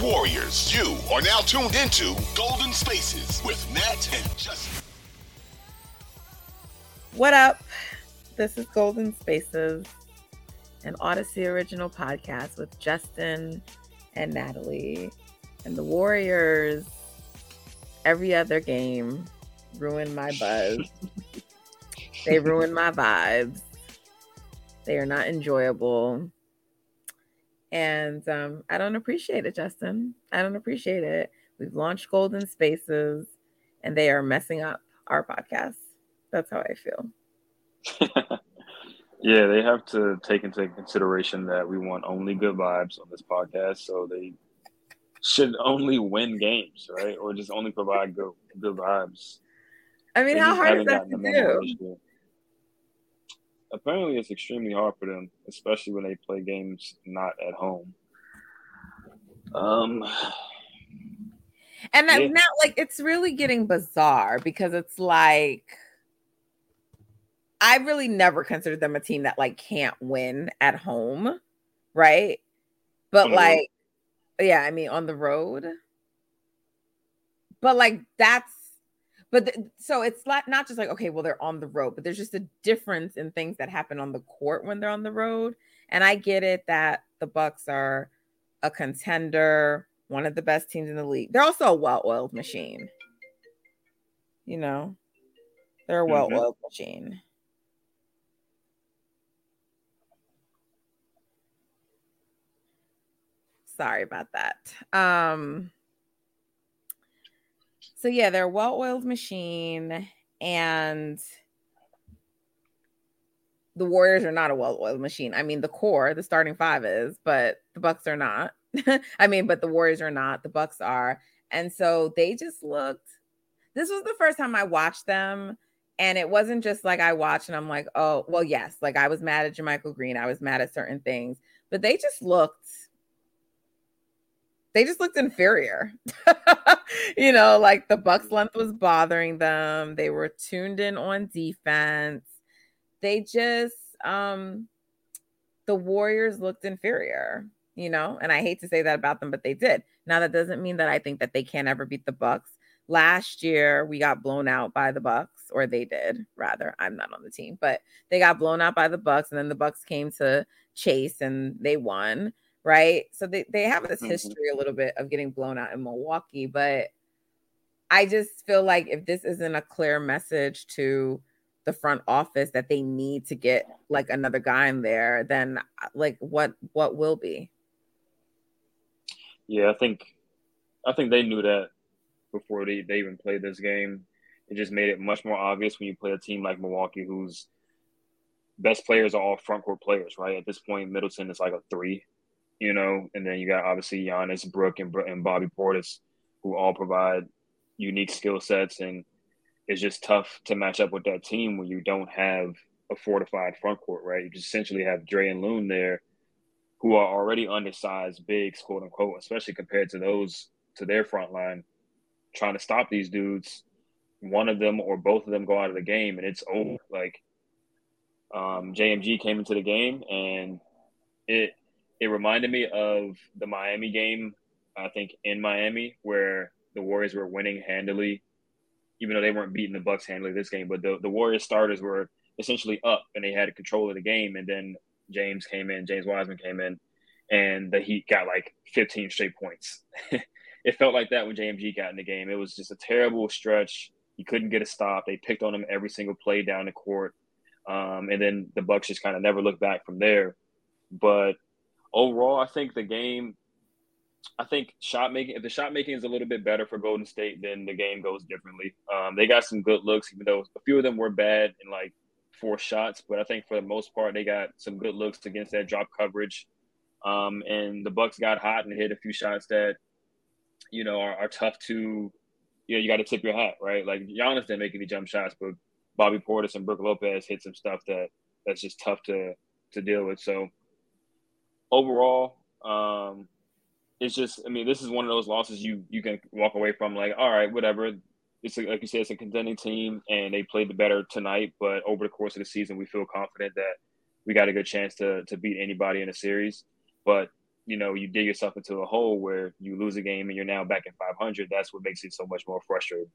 Warriors, you are now tuned into Golden Spaces with Nat and Justin. What up? This is Golden Spaces, an Audacy original podcast with Justin and Natalie. And the Warriors, every other game, ruin my buzz. they ruin my vibes. They are not enjoyable. And um, I don't appreciate it, Justin. I don't appreciate it. We've launched Golden Spaces and they are messing up our podcast. That's how I feel. yeah, they have to take into consideration that we want only good vibes on this podcast. So they should only win games, right? Or just only provide good good vibes. I mean, how hard is that to do? Apparently, it's extremely hard for them, especially when they play games not at home. Um, and yeah. now, like, it's really getting bizarre because it's like I really never considered them a team that like can't win at home, right? But mm-hmm. like, yeah, I mean, on the road. But like, that's but the, so it's not not just like okay well they're on the road but there's just a difference in things that happen on the court when they're on the road and i get it that the bucks are a contender one of the best teams in the league they're also a well-oiled machine you know they're a mm-hmm. well-oiled mm-hmm. machine sorry about that um so yeah, they're a well-oiled machine, and the Warriors are not a well-oiled machine. I mean, the core, the starting five is, but the Bucks are not. I mean, but the Warriors are not. The Bucks are, and so they just looked. This was the first time I watched them, and it wasn't just like I watched and I'm like, oh, well, yes, like I was mad at JaMychal Green, I was mad at certain things, but they just looked they just looked inferior. you know, like the Bucks length was bothering them. They were tuned in on defense. They just um the Warriors looked inferior, you know, and I hate to say that about them, but they did. Now that doesn't mean that I think that they can't ever beat the Bucks. Last year we got blown out by the Bucks, or they did rather. I'm not on the team, but they got blown out by the Bucks, and then the Bucks came to chase and they won right? So they, they have this mm-hmm. history a little bit of getting blown out in Milwaukee, but I just feel like if this isn't a clear message to the front office that they need to get like another guy in there, then uh, like what what will be? Yeah, I think I think they knew that before they, they even played this game. It just made it much more obvious when you play a team like Milwaukee whose best players are all front court players, right? At this point, Middleton is like a three you know, and then you got obviously Giannis, Brook, and, and Bobby Portis, who all provide unique skill sets, and it's just tough to match up with that team when you don't have a fortified front court, right? You just essentially have Dre and Loon there, who are already undersized bigs, quote unquote, especially compared to those to their front line, trying to stop these dudes. One of them or both of them go out of the game, and it's over. Like um, JMG came into the game, and it it reminded me of the Miami game, I think in Miami, where the Warriors were winning handily, even though they weren't beating the Bucks handily this game. But the, the Warriors starters were essentially up and they had control of the game. And then James came in, James Wiseman came in, and the Heat got like 15 straight points. it felt like that when JMG got in the game. It was just a terrible stretch. He couldn't get a stop. They picked on him every single play down the court. Um, and then the Bucks just kind of never looked back from there. But overall, I think the game, I think shot making, if the shot making is a little bit better for Golden State, then the game goes differently. Um, they got some good looks, even though a few of them were bad in like four shots. But I think for the most part, they got some good looks against that drop coverage. Um, and the Bucks got hot and hit a few shots that, you know, are, are tough to, you know, you got to tip your hat, right? Like Giannis didn't make any jump shots, but Bobby Portis and Brook Lopez hit some stuff that that's just tough to to deal with. So overall, um, it's just I mean this is one of those losses you you can walk away from like all right whatever. It's a, like you said, it's a contending team, and they played the better tonight. But over the course of the season, we feel confident that we got a good chance to to beat anybody in a series. But you know, you dig yourself into a hole where you lose a game and you're now back in 500. That's what makes it so much more frustrating.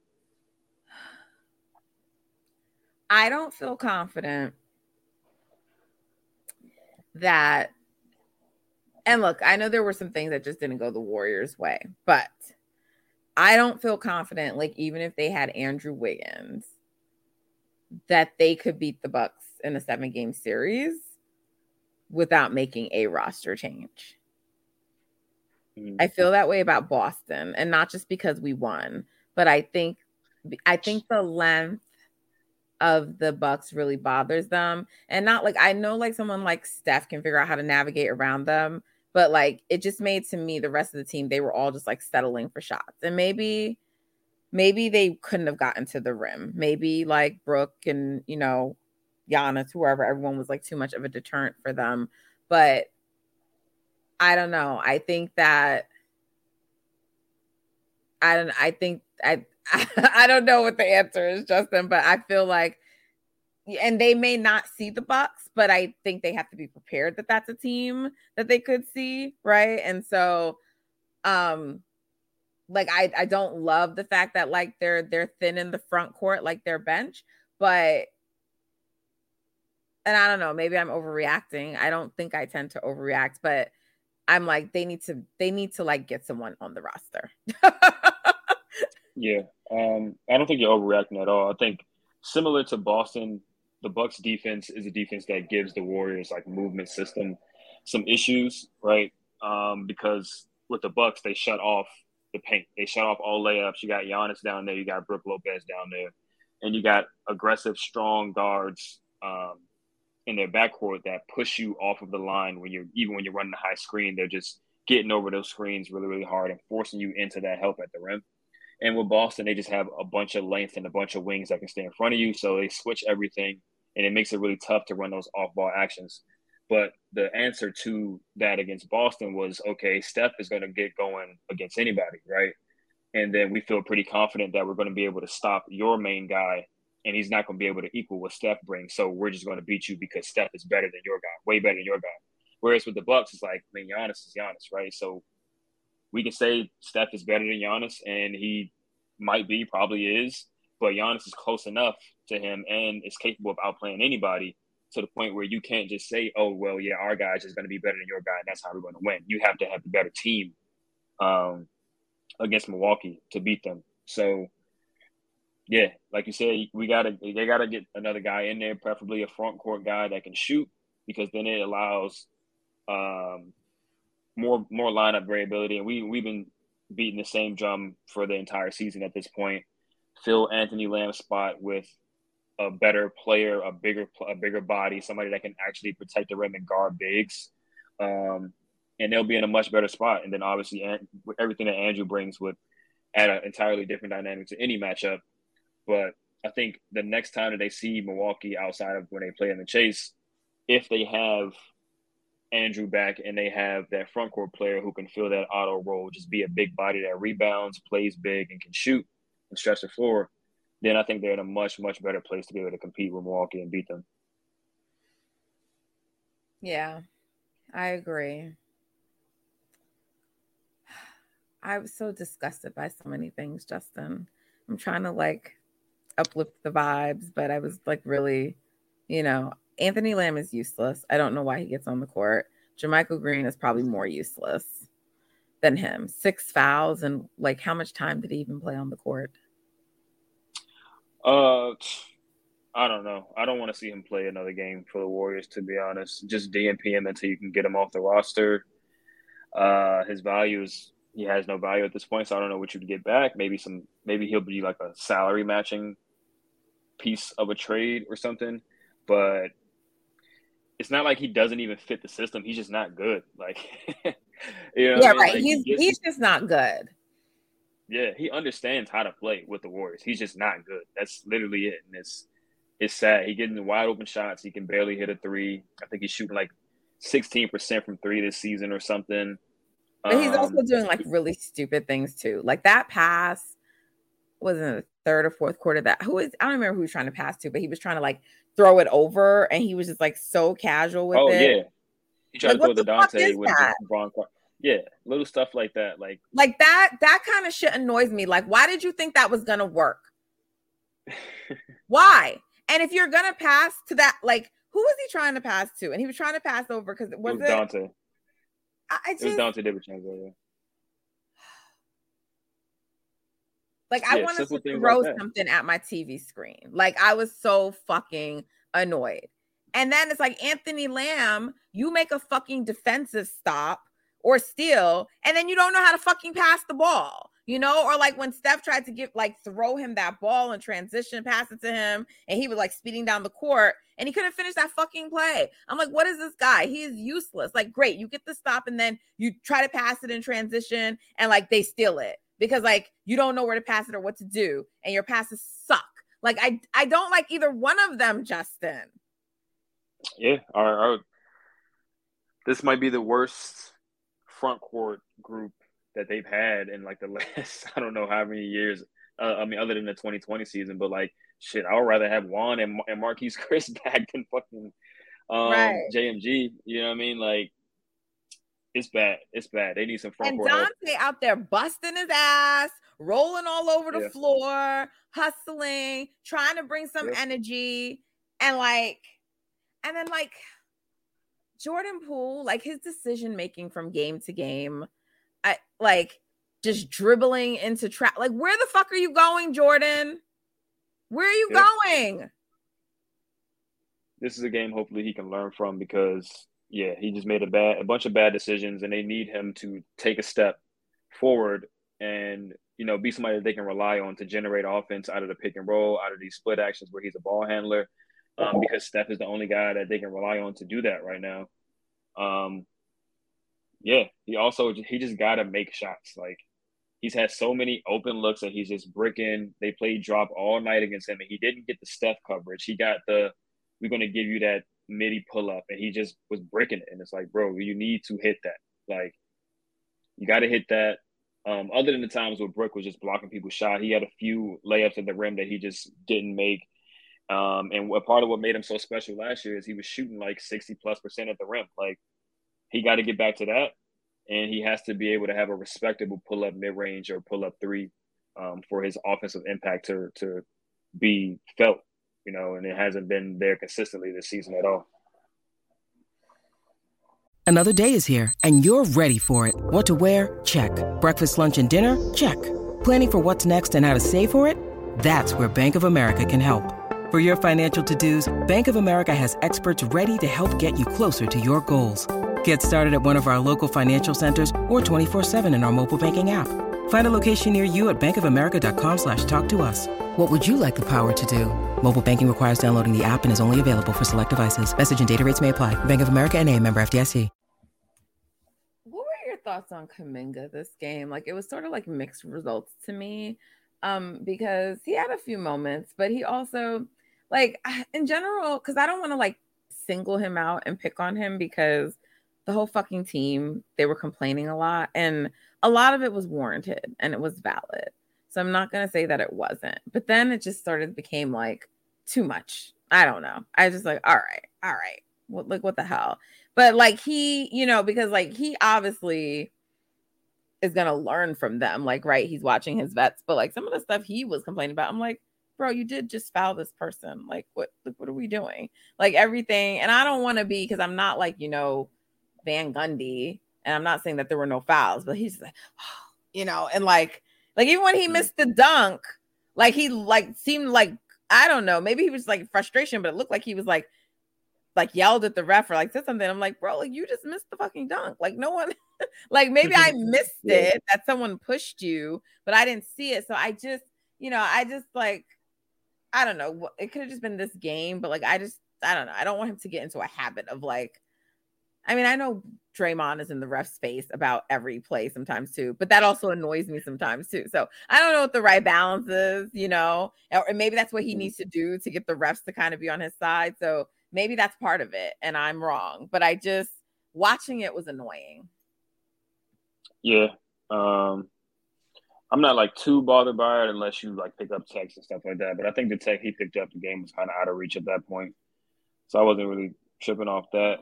I don't feel confident that and look, I know there were some things that just didn't go the Warriors' way, but I don't feel confident, like even if they had Andrew Wiggins, that they could beat the Bucks in a seven game series without making a roster change. Mm-hmm. I feel that way about Boston, and not just because we won, but I think I think the length of the Bucks really bothers them. And not like I know like someone like Steph can figure out how to navigate around them, but like it just made to me the rest of the team, they were all just like settling for shots. And maybe maybe they couldn't have gotten to the rim. Maybe like Brook and you know, Giannis, whoever, everyone was like too much of a deterrent for them. But I don't know. I think that I don't I think I I don't know what the answer is, Justin, but I feel like, and they may not see the Bucks, but I think they have to be prepared that that's a team that they could see, right? And so, um, like I I don't love the fact that like they're they're thin in the front court, like their bench, but and I don't know, maybe I'm overreacting. I don't think I tend to overreact, but I'm like they need to they need to like get someone on the roster. Yeah, um, I don't think you're overreacting at all. I think similar to Boston, the Bucks defense is a defense that gives the Warriors like movement system some issues, right? Um, because with the Bucks, they shut off the paint. They shut off all layups. You got Giannis down there. You got Brook Lopez down there, and you got aggressive, strong guards um, in their backcourt that push you off of the line when you're even when you're running a high screen. They're just getting over those screens really, really hard and forcing you into that help at the rim. And with Boston, they just have a bunch of length and a bunch of wings that can stay in front of you. So they switch everything, and it makes it really tough to run those off ball actions. But the answer to that against Boston was okay, Steph is going to get going against anybody, right? And then we feel pretty confident that we're going to be able to stop your main guy, and he's not going to be able to equal what Steph brings. So we're just going to beat you because Steph is better than your guy, way better than your guy. Whereas with the Bucks, it's like, I mean, Giannis is Giannis, right? So we can say Steph is better than Giannis, and he might be, probably is, but Giannis is close enough to him and is capable of outplaying anybody to the point where you can't just say, "Oh, well, yeah, our guy is going to be better than your guy, and that's how we're going to win." You have to have the better team um, against Milwaukee to beat them. So, yeah, like you said, we gotta they gotta get another guy in there, preferably a front court guy that can shoot, because then it allows um, more more lineup variability. And we we've been beating the same drum for the entire season at this point. Fill Anthony Lamb's spot with a better player, a bigger a bigger body, somebody that can actually protect the rim and guard bigs. Um, and they'll be in a much better spot. And then obviously, everything that Andrew brings would add an entirely different dynamic to any matchup. But I think the next time that they see Milwaukee outside of when they play in the chase, if they have Andrew back and they have that front court player who can fill that Otto role, just be a big body that rebounds, plays big, and can shoot and stretch the floor, then I think they're in a much, much better place to be able to compete with Milwaukee and beat them. Yeah, I agree. I was so disgusted by so many things, Justin. I'm trying to like uplift the vibes, but I was like really, you know, Anthony Lamb is useless. I don't know why he gets on the court. JaMychal Green is probably more useless than him. Six fouls and like how much time did he even play on the court? Uh I don't know. I don't want to see him play another game for the Warriors. To be honest, just DNP him until you can get him off the roster. Uh, his value is he has no value at this point, so I don't know what you would get back. Maybe some. Maybe he'll be like a salary matching piece of a trade or something. But it's not like he doesn't even fit the system. He's just not good. Like, you know yeah, right. Like, he's he gets, he's just not good. Yeah, he understands how to play with the Warriors. He's just not good. That's literally it. And it's it's sad. He getting wide open shots. He can barely hit a three. I think he's shooting like 16% from three this season or something. But he's um, also doing like really stupid things too. Like that pass was in the third or fourth quarter. That who is I don't remember who he was trying to pass to, but he was trying to like throw it over and he was just like so casual with oh, it. yeah. He tried like, to throw the, Donte with Bron yeah, little stuff like that. Like like that that kind of shit annoys me. Like, why did you think that was gonna work? why? And if you're gonna pass to that, like, who was he trying to pass to? And he was trying to pass over because was, it was Donte. I, I just, it was Donte DiVincenzo. Yeah. Like I yeah, wanted to throw like something at my TV screen. Like I was so fucking annoyed. And then it's like Anthony Lamb, you make a fucking defensive stop or steal, and then you don't know how to fucking pass the ball you know, or like when Steph tried to give like throw him that ball and transition, pass it to him, and he was like speeding down the court and he couldn't finish that fucking play. I'm like, what is this guy? He is useless. Like, great, you get the stop and then you try to pass it in transition and like they steal it because like you don't know where to pass it or what to do, and your passes suck. Like, I I don't like either one of them, Justin. Yeah, our, this might be the worst front court group that they've had in like the last I don't know how many years. Uh, I mean, other than the 2020 season, but like shit, I would rather have Juan and, and Marquese Chriss back than fucking um, right. JMG. You know what I mean? Like it's bad. It's bad. They need some front and court. Help. out there busting his ass, rolling all over the yeah. floor, hustling, trying to bring some energy, and like, and then like Jordan Poole, like his decision making from game to game I like just dribbling into trap. Like, where the fuck are you going, Jordan? Where are you yeah. going? This is a game hopefully he can learn from because yeah, he just made a bad a bunch of bad decisions and they need him to take a step forward and you know be somebody that they can rely on to generate offense out of the pick and roll, out of these split actions where he's a ball handler. Um, because Steph is the only guy that they can rely on to do that right now. Um, yeah, he also he just got to make shots. Like he's had so many open looks that he's just bricking. They played drop all night against him, and he didn't get the Steph coverage. He got the we're going to give you that midi pull up, and he just was bricking it. And it's like, bro, you need to hit that. Like you got to hit that. Um, other than the times where Brook was just blocking people's shot, he had a few layups at the rim that he just didn't make. Um, and what part of what made him so special last year is he was shooting like 60 plus percent at the rim. Like he got to get back to that, and he has to be able to have a respectable pull up mid range or pull up three um, for his offensive impact to to be felt. You know, and it hasn't been there consistently this season at all. Another day is here, and you're ready for it. What to wear? Check. Breakfast, lunch, and dinner? Check. Planning for what's next and how to save for it? That's where Bank of America can help. For your financial to-dos, Bank of America has experts ready to help get you closer to your goals. Get started at one of our local financial centers or 24-7 in our mobile banking app. Find a location near you at bankofamerica.com slash talk to us. What would you like the power to do? Mobile banking requires downloading the app and is only available for select devices. Message and data rates may apply. Bank of America and a member FDIC. What were your thoughts on Kuminga this game? Like it was sort of like mixed results to me um, because he had a few moments, but he also like in general, because I don't want to like single him out and pick on him because the whole fucking team, they were complaining a lot and a lot of it was warranted and it was valid. So I'm not going to say that it wasn't. But then it just sort of became like too much. I don't know. I just like, all right, all right. What like what the hell? But like he, you know, because like he obviously is going to learn from them. Like right, he's watching his vets, but like some of the stuff he was complaining about, I'm like, bro, you did just foul this person. Like what what are we doing? Like everything. And I don't want to be because I'm not like, you know, Van Gundy, and I'm not saying that there were no fouls, but he's like, you know, and like, like even when he mm-hmm. missed the dunk, like he like seemed like I don't know. Maybe he was like frustration, but it looked like he was like like yelled at the ref or like said something. I'm like, bro, like you just missed the fucking dunk. Like no one, like maybe I missed it that someone pushed you, but I didn't see it. So I just, you know, I just like, I don't know. It could have just been this game, but like I just, I don't know. I don't want him to get into a habit of like, I mean, I know Draymond is in the ref space about every play sometimes too, but that also annoys me sometimes too. So I don't know what the right balance is, you know, or maybe that's what he mm. needs to do to get the refs to kind of be on his side. So maybe that's part of it and I'm wrong, but I just watching it was annoying. Yeah. Um I'm not like too bothered by it unless you like pick up techs and stuff like that. But I think the tech he picked up the game was kind of out of reach at that point. So I wasn't really tripping off that.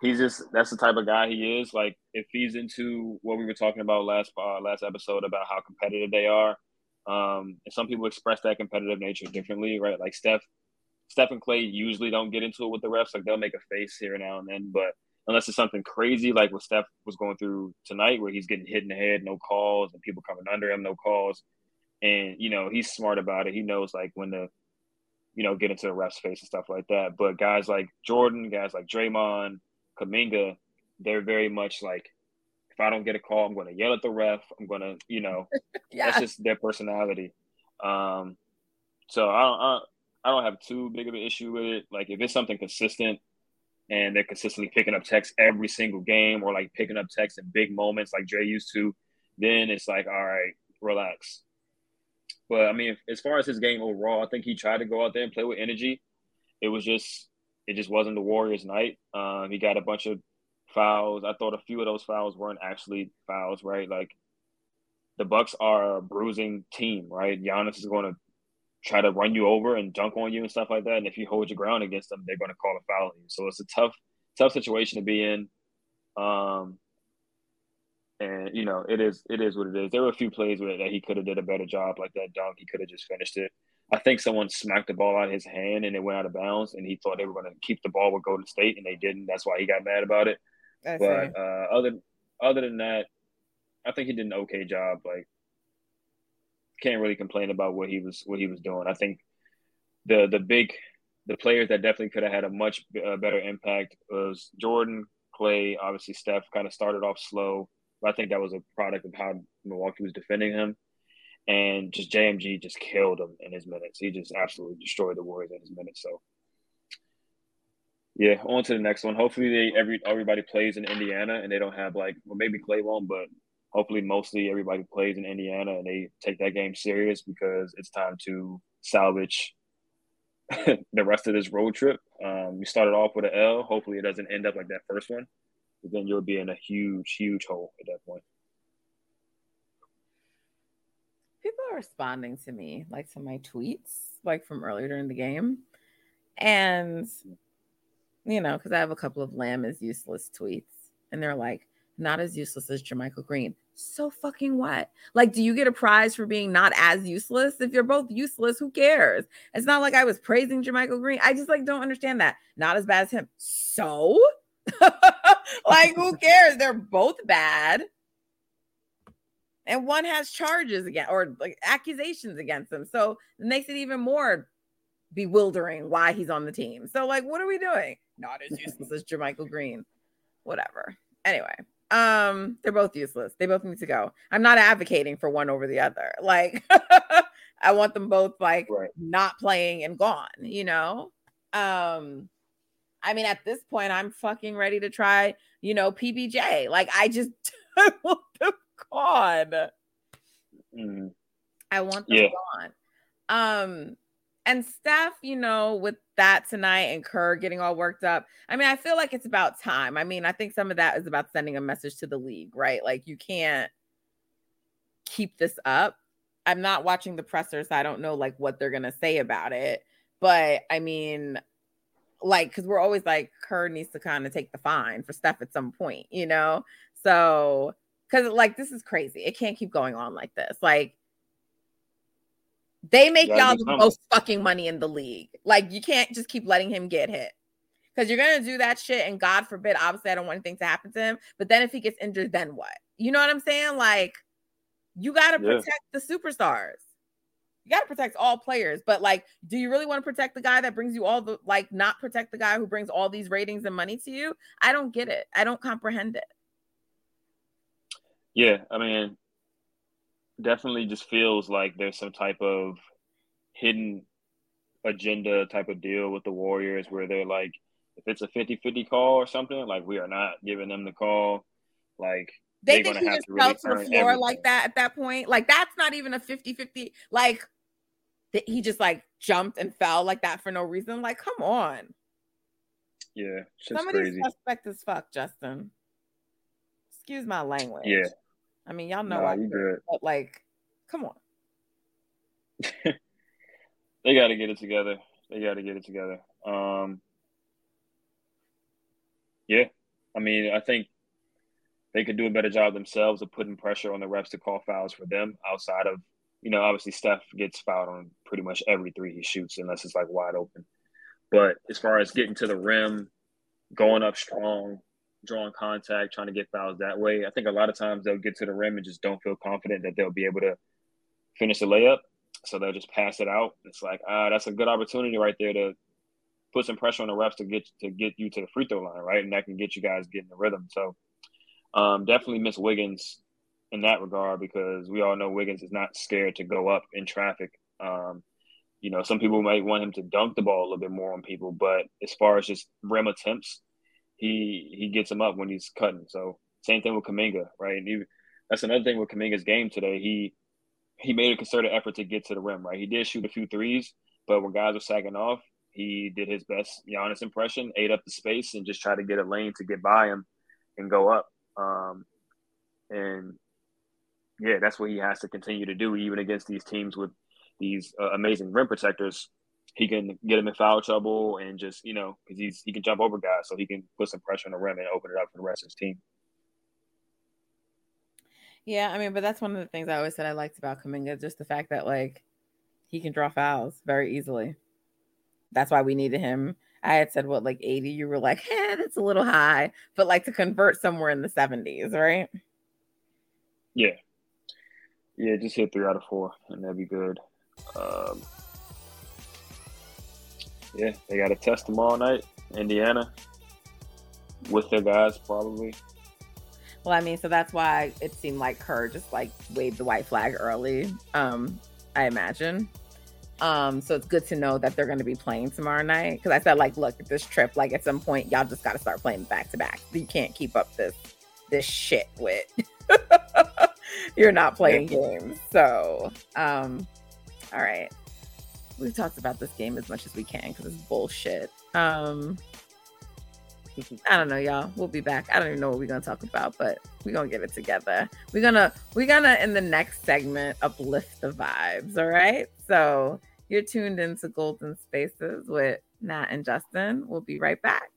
He's just that's the type of guy he is. Like it feeds into what we were talking about last uh, last episode about how competitive they are. Um, and some people express that competitive nature differently, right? Like Steph Steph and Clay usually don't get into it with the refs. Like they'll make a face here and now and then, but unless it's something crazy like what Steph was going through tonight, where he's getting hit in the head, no calls, and people coming under him, no calls. And you know he's smart about it. He knows like when to, you know, get into the ref's face and stuff like that. But guys like Jordan, guys like Draymond, Kuminga, they're very much like, if I don't get a call, I'm going to yell at the ref. I'm going to, you know, yeah. that's just their personality. Um, so I don't, I, I don't have too big of an issue with it. Like if it's something consistent and they're consistently picking up techs every single game or like picking up techs in big moments like Dre used to, then it's like, all right, relax. But I mean, as far as his game overall, I think he tried to go out there and play with energy. It was just, it just wasn't the Warriors' night. Um, he got a bunch of fouls. I thought a few of those fouls weren't actually fouls, right? Like the Bucks are a bruising team, right? Giannis is going to try to run you over and dunk on you and stuff like that. And if you hold your ground against them, they're going to call a foul on you. So it's a tough, tough situation to be in. Um, and you know, it is, it is what it is. There were a few plays where that he could have did a better job, like that dunk. He could have just finished it. I think someone smacked the ball out of his hand and it went out of bounds, and he thought they were going to keep the ball with Golden State, and they didn't. That's why he got mad about it. I but uh, other other than that, I think he did an okay job. Like can't really complain about what he was what he was doing. I think the the big the players that definitely could have had a much uh, better impact was Jordan, Clay, obviously Steph kind of started off slow, but I think that was a product of how Milwaukee was defending him. And just JMG just killed him in his minutes. He just absolutely destroyed the Warriors in his minutes. So yeah, on to the next one. Hopefully they every everybody plays in Indiana and they don't have like well maybe Clay won't, but hopefully mostly everybody plays in Indiana and they take that game serious because it's time to salvage the rest of this road trip. Um, you started off with an L. Hopefully it doesn't end up like that first one. But then you'll be in a huge, huge hole at that point. People are responding to me, like to my tweets, like from earlier during the game. And, you know, because I have a couple of Lamb is useless tweets. And they're like, not as useless as JaMychal Green. So fucking what? Like, do you get a prize for being not as useless? If you're both useless, who cares? It's not like I was praising JaMychal Green. I just like don't understand that. Not as bad as him. So, like, who cares? They're both bad. And one has charges again or like accusations against him. So it makes it even more bewildering why he's on the team. So, like, what are we doing? Not as useless as JaMychal Green. Whatever. Anyway, um, they're both useless. They both need to go. I'm not advocating for one over the other. Like I want them both like right. not playing and gone, you know? Um, I mean, at this point, I'm fucking ready to try, you know, PBJ. Like I just I want them gone. Mm. I want them yeah. gone. Um, and Steph, you know, with that tonight and Kerr getting all worked up. I mean, I feel like it's about time. I mean, I think some of that is about sending a message to the league, right? Like you can't keep this up. I'm not watching the pressers. So I don't know like what they're gonna say about it. But I mean, like, because we're always like Kerr needs to kind of take the fine for stuff at some point, you know? So because like this is crazy. It can't keep going on like this. Like they make y'all the most fucking money in the league. Like you can't just keep letting him get hit. Because you're gonna do that shit, and God forbid, obviously, I don't want anything to happen to him. But then if he gets injured, then what? You know what I'm saying? Like, you gotta protect yeah. the superstars. You got to protect all players, but like, do you really want to protect the guy that brings you all the like, not protect the guy who brings all these ratings and money to you? I don't get it. I don't comprehend it. Yeah, I mean, definitely just feels like there's some type of hidden agenda type of deal with the Warriors where they're like, if it's a 50 50 call or something, like we are not giving them the call. Like they think he just fell really to the floor everything. like that at that point. Like that's not even a 50 50. Like he just like jumped and fell like that for no reason. Like, come on. Yeah, somebody's suspect as fuck, Justin. Excuse my language. Yeah, I mean, y'all know I good. but like, come on. they got to get it together. They got to get it together. Um, yeah, I mean, I think they could do a better job themselves of putting pressure on the refs to call fouls for them outside of, you know, obviously Steph gets fouled on pretty much every three he shoots unless it's like wide open. But as far as getting to the rim, going up strong, drawing contact, trying to get fouls that way. I think a lot of times they'll get to the rim and just don't feel confident that they'll be able to finish the layup. So they'll just pass it out. It's like, ah, that's a good opportunity right there to put some pressure on the refs to get to get you to the free throw line, right? And that can get you guys getting the rhythm. So um, definitely miss Wiggins in that regard because we all know Wiggins is not scared to go up in traffic. Um, you know, some people might want him to dunk the ball a little bit more on people, but as far as just rim attempts, he he gets him up when he's cutting. So same thing with Kuminga, right? And he, that's another thing with Kuminga's game today. He he made a concerted effort to get to the rim, right? He did shoot a few threes, but when guys were sagging off, he did his best Giannis impression, ate up the space, and just tried to get a lane to get by him and go up. Um, and yeah, that's what he has to continue to do, even against these teams with these uh, amazing rim protectors he can get him in foul trouble and just you know because he's he can jump over guys, so he can put some pressure on the rim and open it up for the rest of his team. Yeah, I mean, but that's one of the things I always said I liked about Kuminga, just the fact that like he can draw fouls very easily. That's why we needed him. I had said what like 80, you were like, hey, that's a little high, but like to convert somewhere in the 70s, right? Yeah. Yeah, just hit three out of four, and that'd be good. Um, yeah, they got to test tomorrow night, Indiana, with their guys probably. Well, I mean, so that's why it seemed like Kerr just like waved the white flag early. Um, I imagine. Um, so it's good to know that they're going to be playing tomorrow night. Because I said, like, look, at this trip, like at some point, y'all just got to start playing back to back. You can't keep up this this shit with. You're not playing games. So, um, all right we've talked about this game as much as we can because it's bullshit. Um, I don't know, y'all. We'll be back. I don't even know what we're gonna talk about, but we're gonna get it together. We're gonna we're gonna in the next segment uplift the vibes. All right. So you're tuned into Golden Spaces with Nat and Justin. We'll be right back.